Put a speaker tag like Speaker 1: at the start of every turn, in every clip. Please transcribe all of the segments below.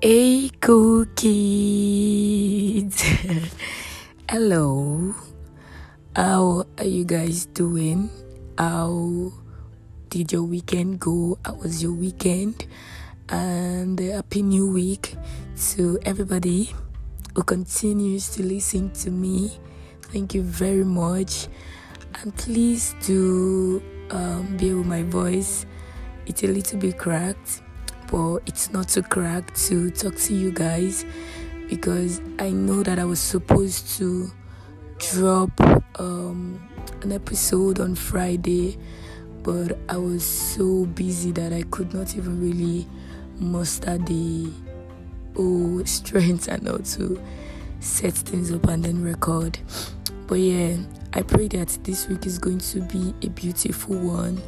Speaker 1: Hey, cool kids. Hello. How are you guys doing? How did your weekend go? How was your weekend? And happy new week to everybody who continues to listen to me. Thank you very much. And please do um, bear with my voice. It's a little bit cracked, but it's not too cracked to talk to you guys because I know that I was supposed to drop um, an episode on Friday, but I was so busy that I could not even really muster the oh strength and how to set things up and then record. But yeah, I pray that this week is going to be a beautiful one.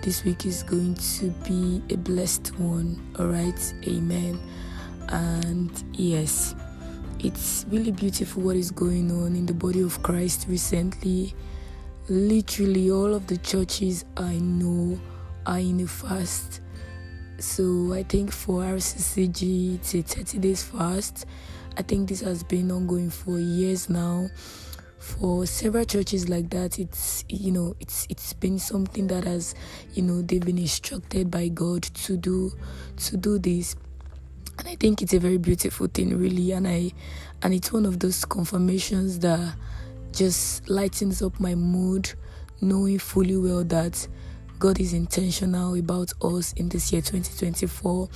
Speaker 1: This week is going to be a blessed one. All right, amen. And yes, it's really beautiful what is going on in the body of Christ recently. Literally, all of the churches I know are in a fast. So I think for RCCG, it's a 30 days fast. I think this has been ongoing for years now for several churches like that it's you know it's it's been something that has you know they've been instructed by god to do to do this. And i think it's a very beautiful thing really. And i and it's one of those confirmations that just lightens up my mood knowing fully well that god is intentional about us in this year 2024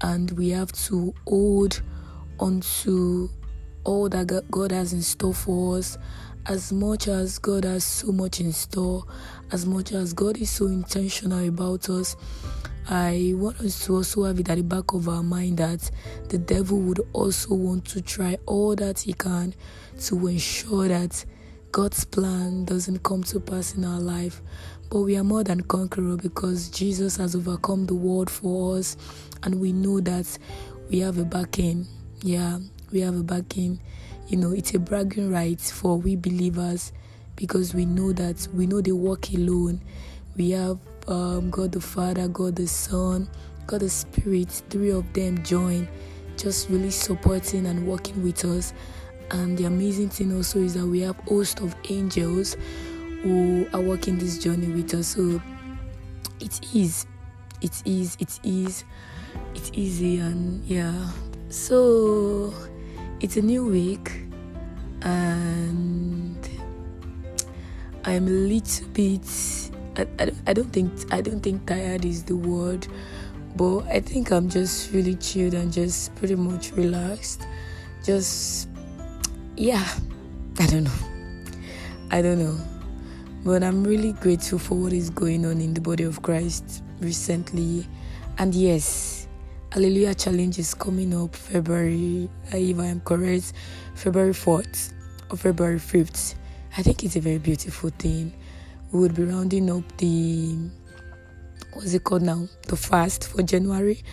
Speaker 1: and we have to hold onto all that God has in store for us, as much as God has so much in store, as much as God is so intentional about us, I want us to also have it at the back of our mind that the devil would also want to try all that he can to ensure that God's plan doesn't come to pass in our life. But we are more than conqueror because Jesus has overcome the world for us, and we know that we have a backing. Yeah, we have a backing. You know, it's a bragging right for we believers because we know that we know they walk alone. We have um, God the Father, God the Son, God the Spirit, three of them join, just really supporting and working with us. And the amazing thing also is that we have host of angels who are working this journey with us. So it is, it is, it is, it's easy, and yeah. So it's a new week, and I'm a little bit. I, I, I don't think I don't think tired is the word, but I think I'm just really chilled and just pretty much relaxed. Just yeah, I don't know. I don't know. But I'm really grateful for what is going on in the body of Christ recently. And yes, Hallelujah Challenge is coming up February, if I am correct, February 4th or February 5th. I think it's a very beautiful thing. We would be rounding up the, what's it called now? The fast for January.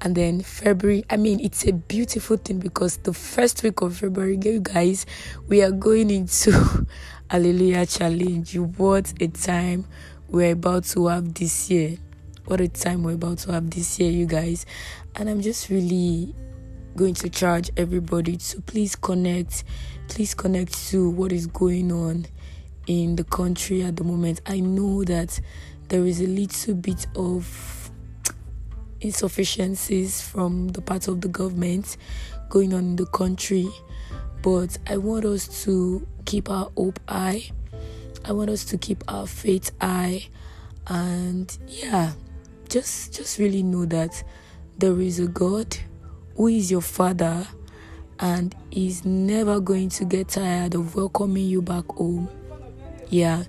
Speaker 1: And then February, I mean, it's a beautiful thing because the first week of February, you guys, we are going into Hallelujah Challenge. What a time we're about to have this year. What a time we're about to have this year, you guys. And I'm just really going to charge everybody to please connect. Please connect to what is going on in the country at the moment. I know that there is a little bit of insufficiencies from the part of the government going on in the country, but I want us to keep our hope high. I want us to keep our faith high, and yeah, just just really know that there is a God who is your Father, and is never going to get tired of welcoming you back home. Yeah,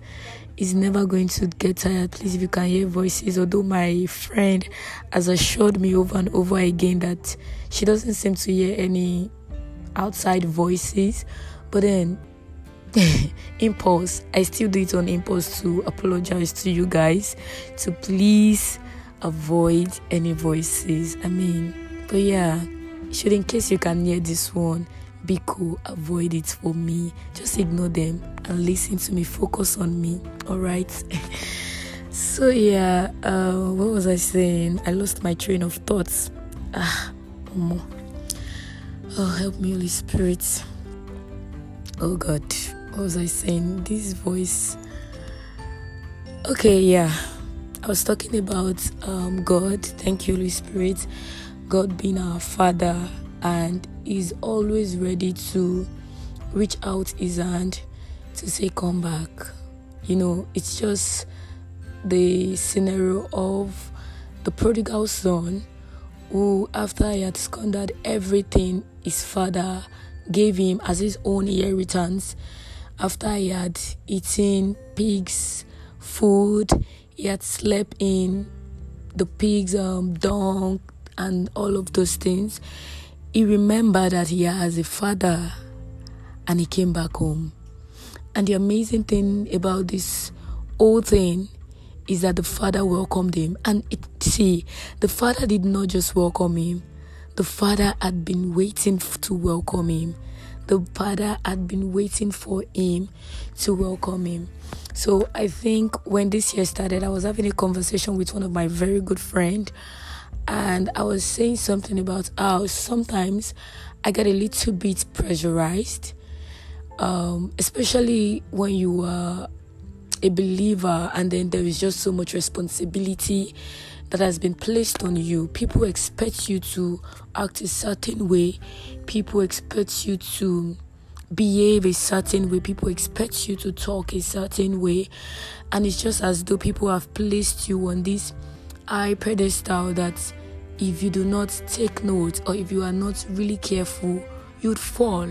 Speaker 1: is never going to get tired. Please, if you can hear voices, although my friend has assured me over and over again that she doesn't seem to hear any outside voices, but then impulse, I still do it on impulse to apologize to you guys to please avoid any voices. I mean, but yeah, should in case you can hear this one be cool, avoid it for me. Just ignore them and listen to me, focus on me. All right. so, yeah, uh, what was I saying? I lost my train of thoughts. Ah, Oh, help me, Holy Spirit. Oh God, what was I saying? This voice. Okay, yeah. I was talking about um, God. Thank you, Holy Spirit. God being our Father and is always ready to reach out his hand to say, Come back. You know, it's just the scenario of the prodigal son who, after he had squandered everything his father gave him as his own inheritance, after he had eaten pigs' food, he had slept in the pigs' um, dung and all of those things, he remembered that he has a father and he came back home. And the amazing thing about this whole thing is that the father welcomed him. And it, see, the father did not just welcome him, the father had been waiting to welcome him. The father had been waiting for him to welcome him. So I think when this year started, I was having a conversation with one of my very good friend, and I was saying something about how sometimes I get a little bit pressurized, um, especially when you are a believer and then there is just so much responsibility that has been placed on you. People expect you to act a certain way, people expect you to behave a certain way, people expect you to talk a certain way, and it's just as though people have placed you on this high pedestal that if you do not take note or if you are not really careful, you'd fall.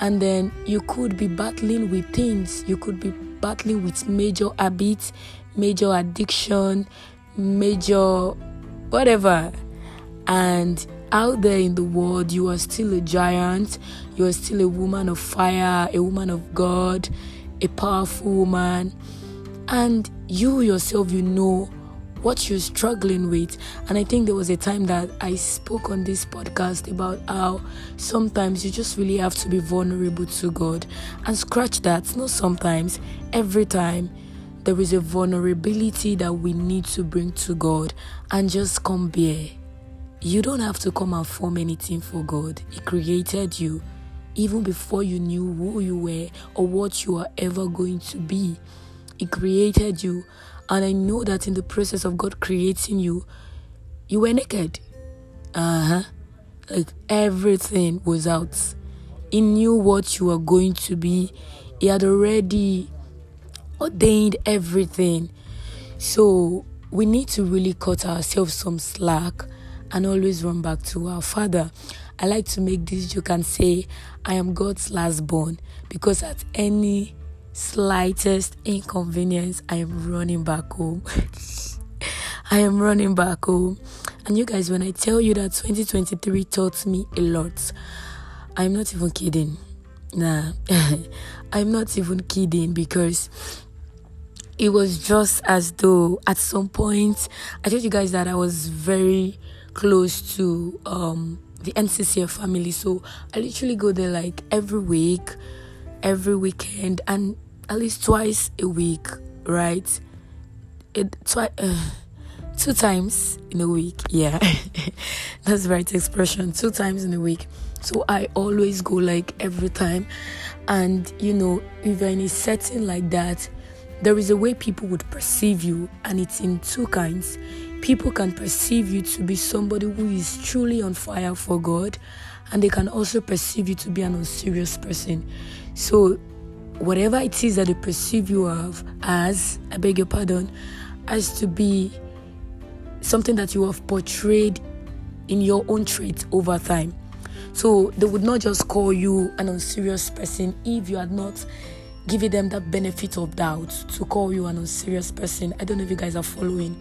Speaker 1: And then you could be battling with things, you could be battling with major habits, major addiction, major whatever. And out there in the world, you are still a giant, you are still a woman of fire, a woman of God, a powerful woman. And you yourself, you know what you're struggling with. And I think there was a time that I spoke on this podcast about how sometimes you just really have to be vulnerable to God. And scratch that, not sometimes, every time there is a vulnerability that we need to bring to God and just come bare. You don't have to come and form anything for God. He created you even before you knew who you were or what you are ever going to be. He created you and I know that in the process of God creating you, you were naked. Uh huh. Like everything was out. He knew what you were going to be. He had already ordained everything. So we need to really cut ourselves some slack and always run back to our Father. I like to make this joke and say, I am God's last born because at any slightest inconvenience, I am running back home. I am running back home. And you guys, when I tell you that 2023 taught me a lot, I'm not even kidding. Nah, I'm not even kidding because it was just as though at some point I told you guys that I was very close to um, the NCCF family, so I literally go there like every week, every weekend, and at least twice a week, right? It. Uh, two times in a week. Yeah, that's the right expression. Two times in a week. So I always go like every time. And you know, if you're in a setting like that, there is a way people would perceive you, and it's in two kinds. People can perceive you to be somebody who is truly on fire for God, and they can also perceive you to be an unserious person. So whatever it is that they perceive you of as, I beg your pardon, as to be something that you have portrayed in your own traits over time. So they would not just call you an unserious person if you had not given them that benefit of doubt to call you an unserious person. I don't know if you guys are following.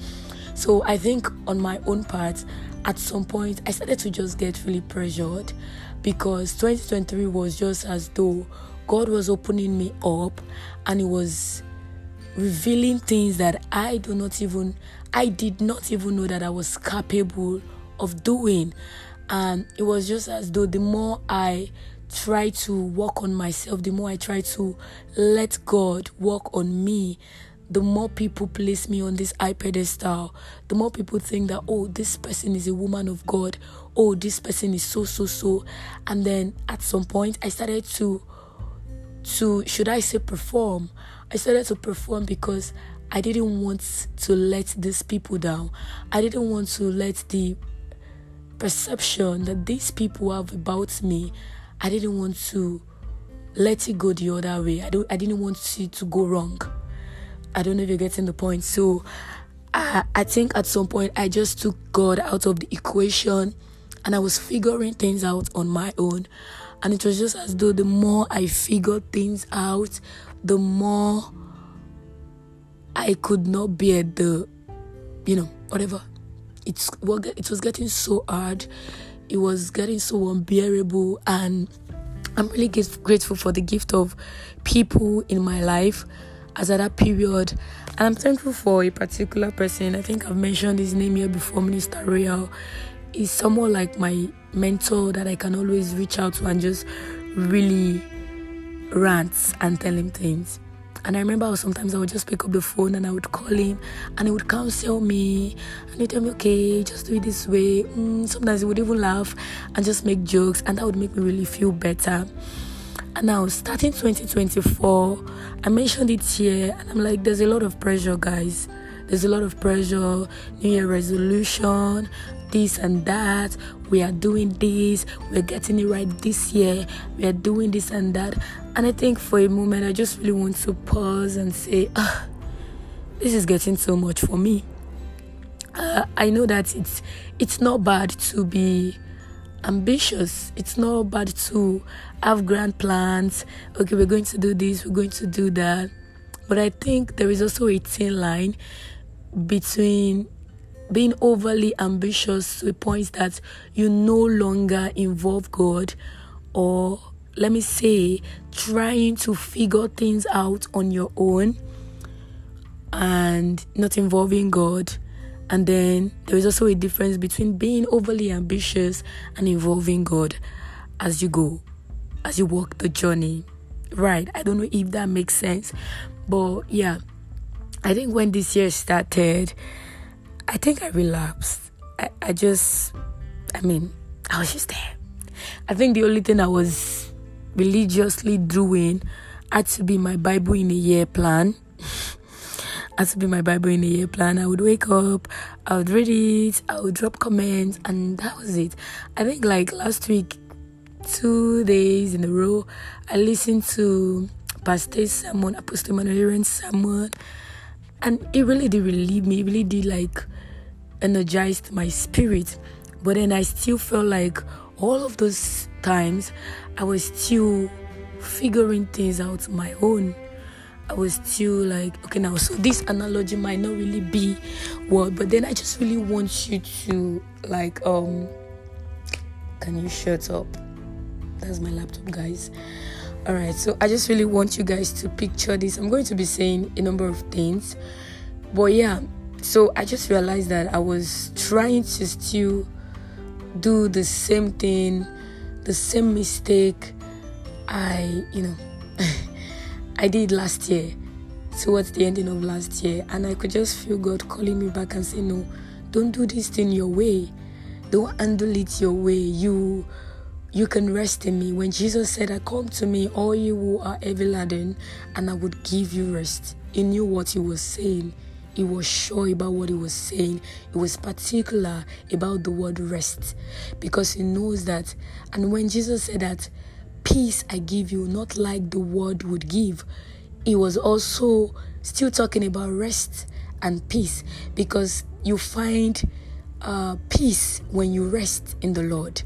Speaker 1: So I think on my own part, at some point, I started to just get really pressured because 2023 was just as though God was opening me up and He was revealing things that I do not even, I did not even know that I was capable of doing. And it was just as though the more I try to work on myself, the more I try to let God work on me, the more people place me on this high pedestal, the more people think that, oh, this person is a woman of God. Oh, this person is so, so, so. And then at some point, I started to, to, should I say, perform? I started to perform because I didn't want to let these people down. I didn't want to let the perception that these people have about me, I didn't want to let it go the other way. I don't I didn't want it to go wrong. I don't know if you're getting the point. So I, I think at some point I just took God out of the equation and I was figuring things out on my own. And it was just as though the more I figured things out, the more I could not bear the, you know, whatever. It's it was getting so hard. It was getting so unbearable, and I'm really grateful for the gift of people in my life as at that period. And I'm thankful for a particular person. I think I've mentioned his name here before, Minister Royal. He's someone like my mentor that I can always reach out to and just really rant and tell him things. And I remember sometimes I would just pick up the phone and I would call him and he would counsel me and he'd tell me, okay, just do it this way. Mm, sometimes he would even laugh and just make jokes and that would make me really feel better. And now, starting 2024, I mentioned it here, and I'm like, there's a lot of pressure, guys. There's a lot of pressure, New Year resolution, this and that. We are doing this, we're getting it right this year, we are doing this and that. And I think for a moment, I just really want to pause and say, ah, this is getting so much for me. Uh, I know that it's it's not bad to be ambitious. It's not bad to have grand plans. Okay, we're going to do this, we're going to do that. But I think there is also a thin line between being overly ambitious to a point that you no longer involve God or let me say trying to figure things out on your own and not involving God and then there is also a difference between being overly ambitious and involving God as you go, as you walk the journey. Right. I don't know if that makes sense. But yeah, I think when this year started, I think I relapsed. I, I just, I mean, I was just there. I think the only thing I was religiously doing had to be my Bible in a year plan. had to be my Bible in a year plan. I would wake up, I would read it, I would drop comments, and that was it. I think like last week, two days in a row, I listened to Pastor's sermon, Apostle Manuel's sermon, and it really did relieve me. It really did like energized my spirit. But then I still felt like all of those times I was still figuring things out my own. I was still like, okay, now, so this analogy might not really be what, but then I just really want you to, like, um, can you shut up? That's my laptop, guys. All right, so I just really want you guys to picture this. I'm going to be saying a number of things, but yeah, so I just realized that I was trying to still do the same thing, the same mistake I, you know. I did last year, towards the ending of last year, and I could just feel God calling me back and say, No, don't do this thing your way. Don't handle it your way. You you can rest in me. When Jesus said, I come to me, all you who are heavy laden, and I would give you rest. He knew what he was saying. He was sure about what he was saying. He was particular about the word rest because he knows that. And when Jesus said that, peace I give you, not like the world would give. He was also still talking about rest and peace because you find uh, peace when you rest in the Lord.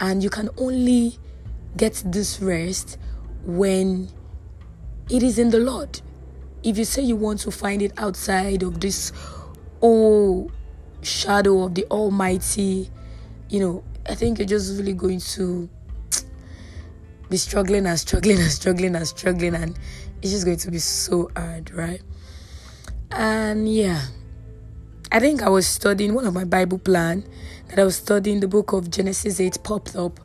Speaker 1: And you can only get this rest when it is in the Lord. If you say you want to find it outside of this oh shadow of the Almighty, you know, I think you're just really going to be struggling and struggling and struggling and struggling, and it's just going to be so hard, right? And yeah, I think I was studying one of my Bible plan that I was studying the book of Genesis 8 popped up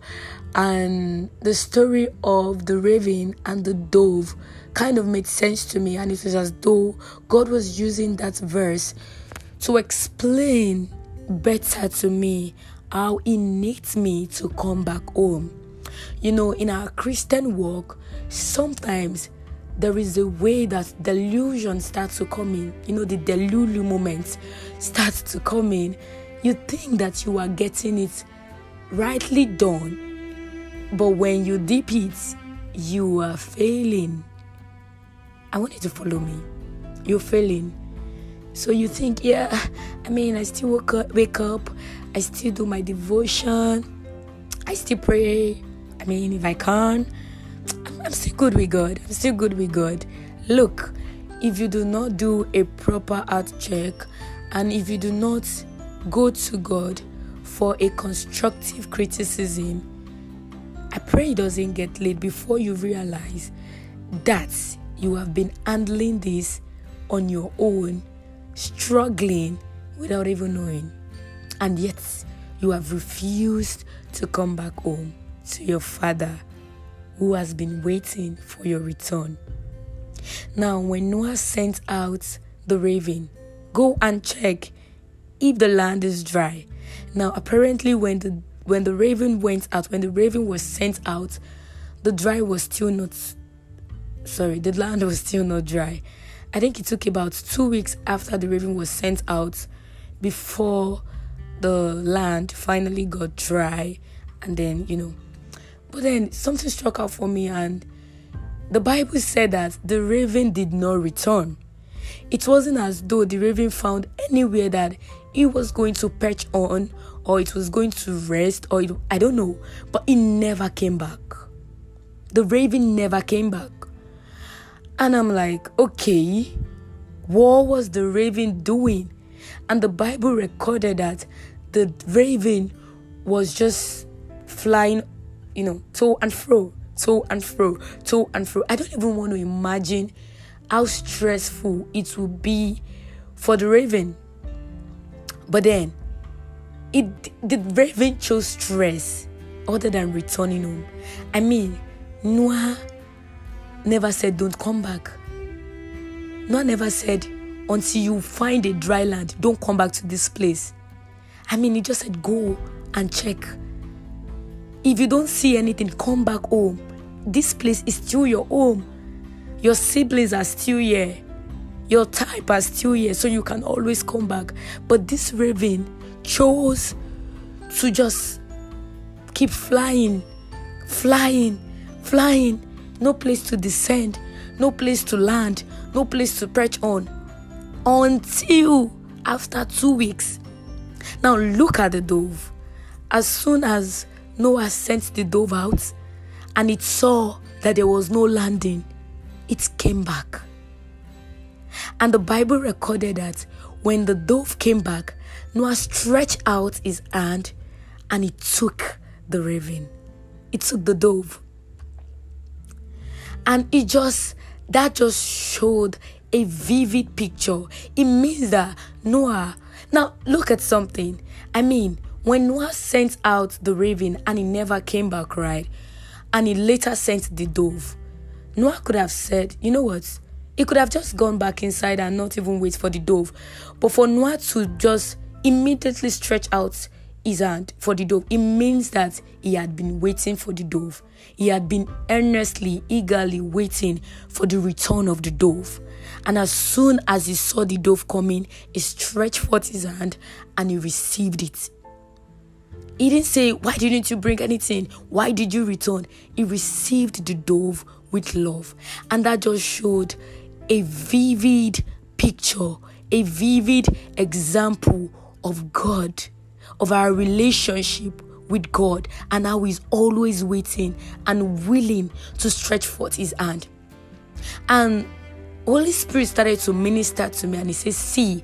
Speaker 1: and the story of the raven and the dove kind of made sense to me and it was as though God was using that verse to explain better to me how he needs me to come back home. You know, in our Christian walk, sometimes there is a way that delusion starts to come in. You know, the delulu moment starts to come in. You think that you are getting it rightly done, but when you dip it, you are failing. I want you to follow me. You're failing. So you think, yeah, I mean, I still wake up, wake up, I still do my devotion, I still pray. I mean, if I can, I'm still good with God. I'm still good with God. Look, if you do not do a proper heart check and if you do not go to God for a constructive criticism, I pray it doesn't get late before you realize that you have been handling this on your own, struggling without even knowing. And yet, you have refused to come back home to your Father who has been waiting for your return. Now, when Noah sent out the raven, go and check if the land is dry. Now, apparently, when the when the raven went out, when the raven was sent out, the dry was still not sorry, the land was still not dry. I think it took about two weeks after the raven was sent out before the land finally got dry and then you know but then something struck out for me, and the Bible said that the raven did not return. It wasn't as though the raven found anywhere that he was going to perch on, or it was going to rest, or it, I don't know, but it never came back. The raven never came back. And I'm like, okay, what was the raven doing? And the Bible recorded that the raven was just flying you know, to and fro, to and fro, to and fro. I don't even want to imagine how stressful it would be for the raven. But then, it the raven chose stress other than returning home. I mean, Noah never said, Don't come back. Noah never said, Until you find a dry land, don't come back to this place. I mean, he just said, Go and check if you don't see anything, come back home. This place is still your home. Your siblings are still here. Your type are still here, so you can always come back. But this raven chose to just keep flying, flying, flying. No place to descend, no place to land, no place to perch on. Until after two weeks. Now look at the dove. As soon as Noah sent the dove out and it saw that there was no landing. It came back. And the Bible recorded that when the dove came back, Noah stretched out his hand and he took the raven. It took the dove. And it just, that just showed a vivid picture. It means that Noah, now look at something. I mean, when Noah sent out the raven and he never came back, right? And he later sent the dove, Noah could have said, you know what? He could have just gone back inside and not even wait for the dove. But for Noah to just immediately stretched out his hand for the dove, it means that he had been waiting for the dove. He had been earnestly, eagerly waiting for the return of the dove. And as soon as he saw the dove coming, he stretched forth his hand and he received it he didn't say, Why didn't you bring anything? Why did you return? He received the dove with love. And that just showed a vivid picture, a vivid example of God, of our relationship with God, and how He's always waiting and willing to stretch forth His hand. And Holy Spirit started to minister to me, and He says, See,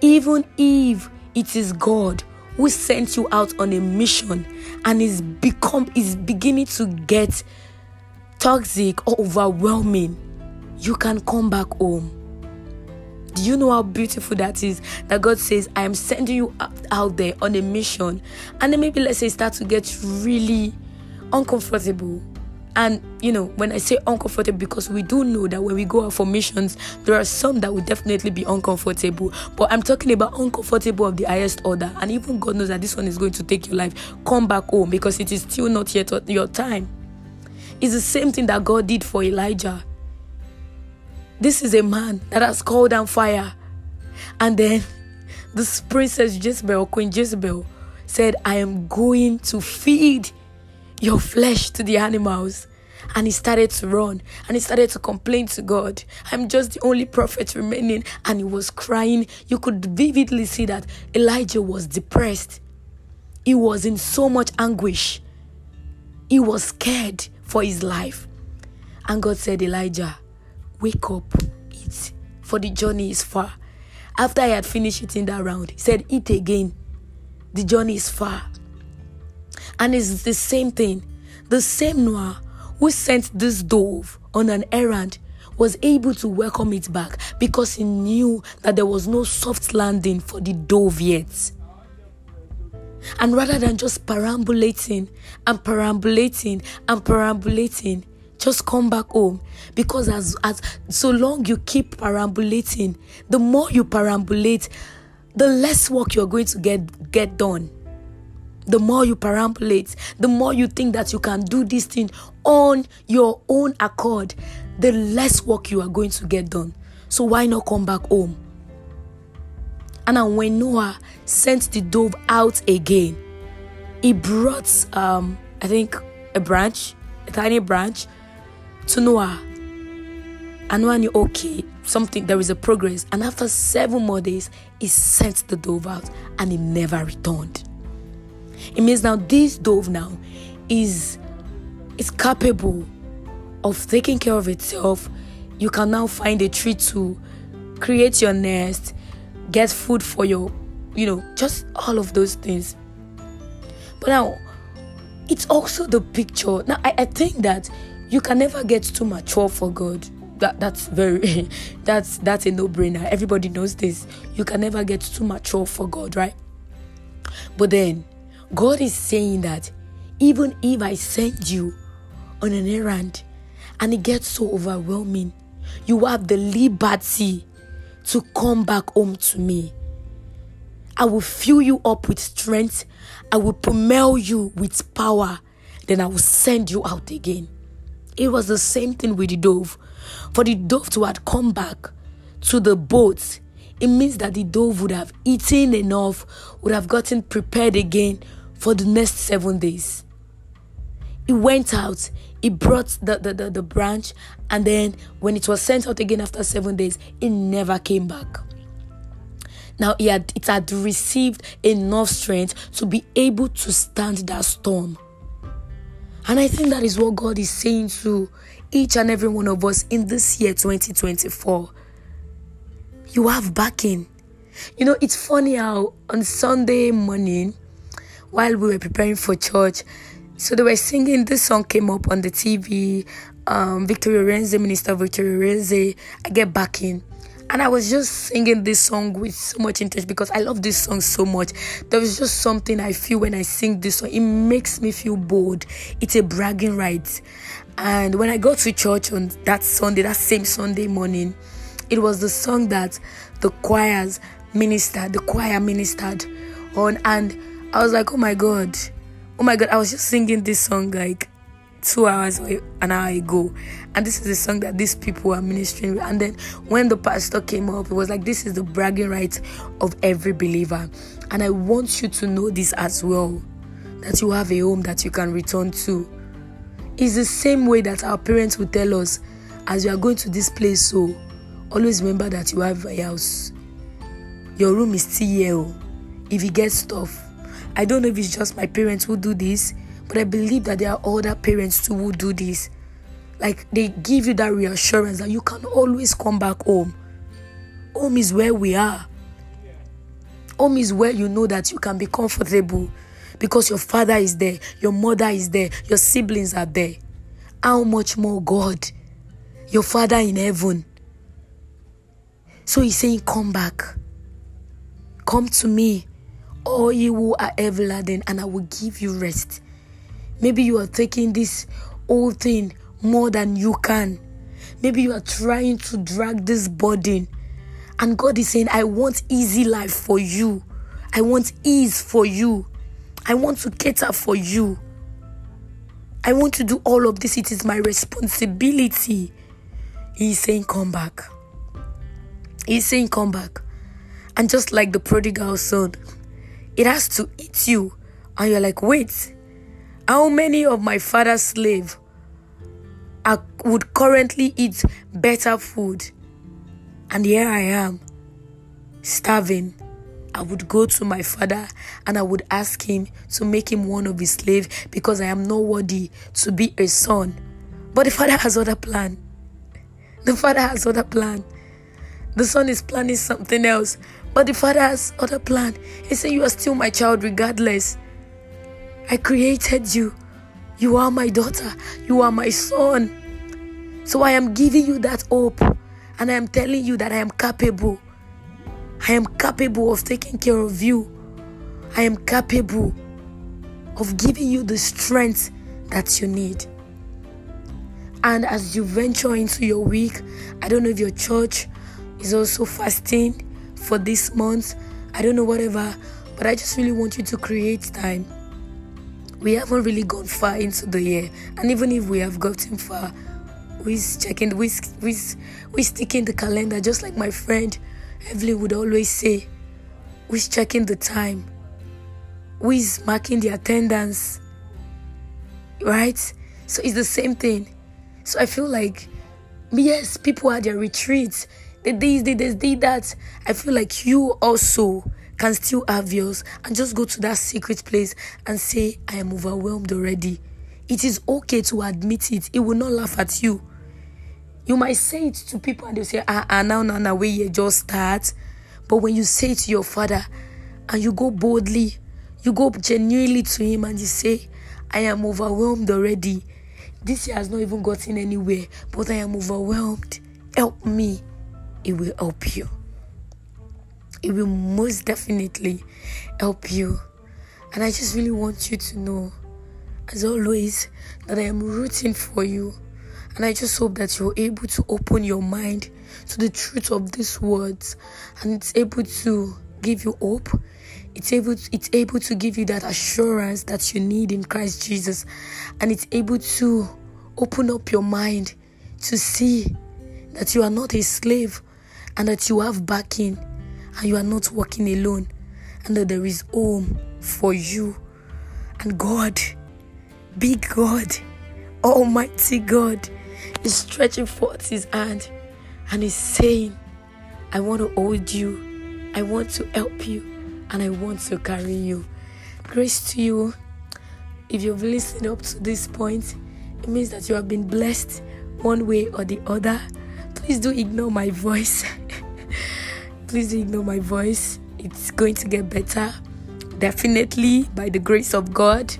Speaker 1: even if it is God who sent you out on a mission and is become is beginning to get toxic or overwhelming, you can come back home. Do you know how beautiful that is? That God says, I am sending you out there on a mission. And then maybe let's say start to get really uncomfortable. And you know, when I say uncomfortable, because we do know that when we go out for missions, there are some that will definitely be uncomfortable. But I'm talking about uncomfortable of the highest order. And even God knows that this one is going to take your life. Come back home because it is still not yet your time. It's the same thing that God did for Elijah. This is a man that has called down fire. And then this princess Jezebel, Queen Jezebel, said, I am going to feed your flesh to the animals. And he started to run and he started to complain to God. I'm just the only prophet remaining. And he was crying. You could vividly see that Elijah was depressed. He was in so much anguish. He was scared for his life. And God said, Elijah, Wake up, eat, for the journey is far. After I had finished eating that round, he said, Eat again. The journey is far. And it's the same thing. The same Noah who sent this dove on an errand was able to welcome it back because he knew that there was no soft landing for the dove yet. And rather than just perambulating and perambulating and perambulating, just come back home. Because as as so long you keep perambulating the more you perambulate the less work you're going to get get done. The more you perambulate the more you think that you can do this thing on your own accord the less work you are going to get done. So why not come back home? And when noah sent the dove out again he brought um i think a branch a tiny branch to Noah. And okay, something, there is a progress. And after seven more days, he sent the dove out and he never returned. It means now this dove now is, is capable of taking care of itself. You can now find a tree to create your nest, get food for your, you know, just all of those things. But now, it's also the picture. Now, I, I think that you can never get too mature for God. That that's very that's that's a no-brainer. Everybody knows this. You can never get too mature for God, right? But then God is saying that even if I send you on an errand and it gets so overwhelming, you have the liberty to come back home to me. I will fill you up with strength. I will propel you with power. Then I will send you out again. It was the same thing with the dove. For the dove to have come back to the boat, it means that the dove would have eaten enough, would have gotten prepared again for the next seven days. It went out, it brought the, the, the, the branch, and then when it was sent out again after seven days, it never came back. Now he had it had received enough strength to be able to stand that storm. And I think that is what God is saying to each and every one of us in this year 2024. You have backing. You know, it's funny how on Sunday morning, while we were preparing for church, so they were singing this song came up on the TV. Um, Victoria Orenze, Minister Victoria Orenze, I get backing and I was just singing this song with so much interest because I love this song so much. There was just something I feel when I sing this song. It makes me feel bold. It's a bragging right. And when I go to church on that Sunday, that same Sunday morning, it was the song that the choirs ministered, the choir ministered on. And I was like, oh my God, oh my God, I was just singing this song like two hours an hour ago. And this is the song that these people are ministering and then when the pastor came up it was like this is the bragging right of every believer. And i want you to know this as well that you have a home that you can return to. It's the same way that our parents will tell us as you are going to this place so always remember that you have a house. Your room is still here oh. if you get stuff. I don't know if it's just my parents who do this but I believe that there are other parents too who do this. Like they give you that reassurance that you can always come back home. Home is where we are. Home is where you know that you can be comfortable because your father is there, your mother is there, your siblings are there. How much more God, your Father in heaven? So he's saying, Come back. Come to me, all you who are heavy laden, and I will give you rest. Maybe you are taking this whole thing more than you can. Maybe you are trying to drag this burden. And God is saying, I want easy life for you. I want ease for you. I want to cater for you. I want to do all of this. It is my responsibility. He's saying, Come back. He's saying, Come back. And just like the prodigal son, it has to eat you. And you're like, Wait, how many of my father's slaves would currently eat better food? And here I am, starving. I would go to my father and I would ask him to make him one of his slaves because I am not worthy to be a son. But the father has other plan. The father has other plan. The son is planning something else, but the father has other plan. He said, "You are still my child, regardless. I created you. You are my daughter. You are my son. So I am giving you that hope, and I am telling you that I am capable." I am capable of taking care of you. I am capable of giving you the strength that you need. And as you venture into your week, I don't know if your church is also fasting for this month. I don't know, whatever, but I just really want you to create time. We haven't really gone far into the year, and even if we have gotten far, we're checking, we're, we're, we're sticking the calendar, just like my friend Evelyn would always say, Who's checking the time? Is marking the attendance? Right? So it's the same thing. So I feel like, yes, people at their retreats, they did this, they did that. I feel like you also can still have yours and just go to that secret place and say, I am overwhelmed already. It is okay to admit it. It will not laugh at you. You might say it to people and they'll say, ah, ah, now, now, now, where you just start. But when you say it to your father and you go boldly, you go genuinely to him and you say, I am overwhelmed already. This year has not even gotten anywhere, but I am overwhelmed. Help me. It will help you. It will most definitely help you. And I just really want you to know, as always, that I am rooting for you. And I just hope that you're able to open your mind to the truth of these words and it's able to give you hope. It's able to, it's able to give you that assurance that you need in Christ Jesus and it's able to open up your mind to see that you are not a slave and that you have backing and you are not walking alone and that there is home for you. And God, big God, Almighty God, is stretching forth his hand and he's saying, I want to hold you, I want to help you, and I want to carry you. Grace to you. If you've listened up to this point, it means that you have been blessed one way or the other. Please do ignore my voice. Please ignore my voice. It's going to get better. Definitely by the grace of God.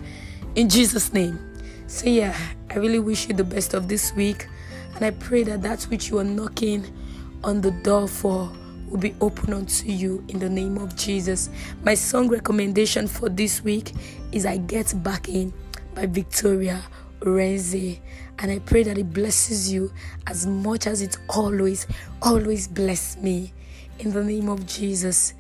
Speaker 1: In Jesus' name. So, yeah, I really wish you the best of this week. And I pray that that which you are knocking on the door for will be open unto you in the name of Jesus. My song recommendation for this week is I Get Backing by Victoria Orenze. And I pray that it blesses you as much as it always, always bless me. In the name of Jesus.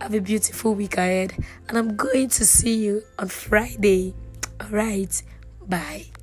Speaker 1: Have a beautiful week ahead. And I'm going to see you on Friday. All right. Bye.